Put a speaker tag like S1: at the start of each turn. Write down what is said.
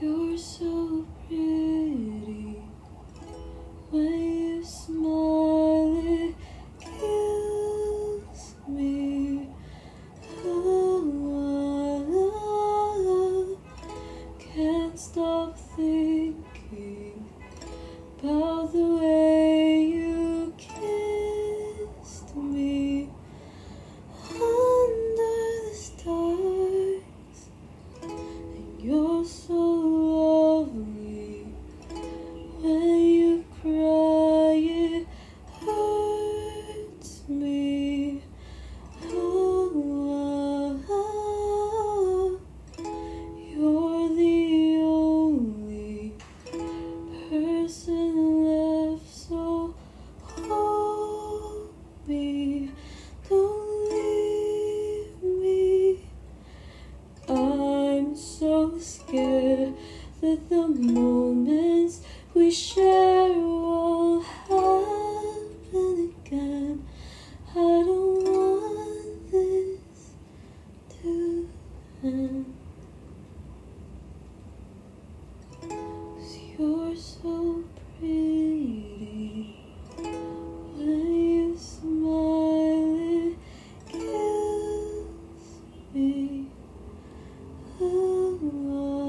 S1: You're so pretty. When you smile, it kills me. Can't stop thinking about the so lovely when scared that the moments we share won't happen again. I don't want this to end. Cause you're so Oh,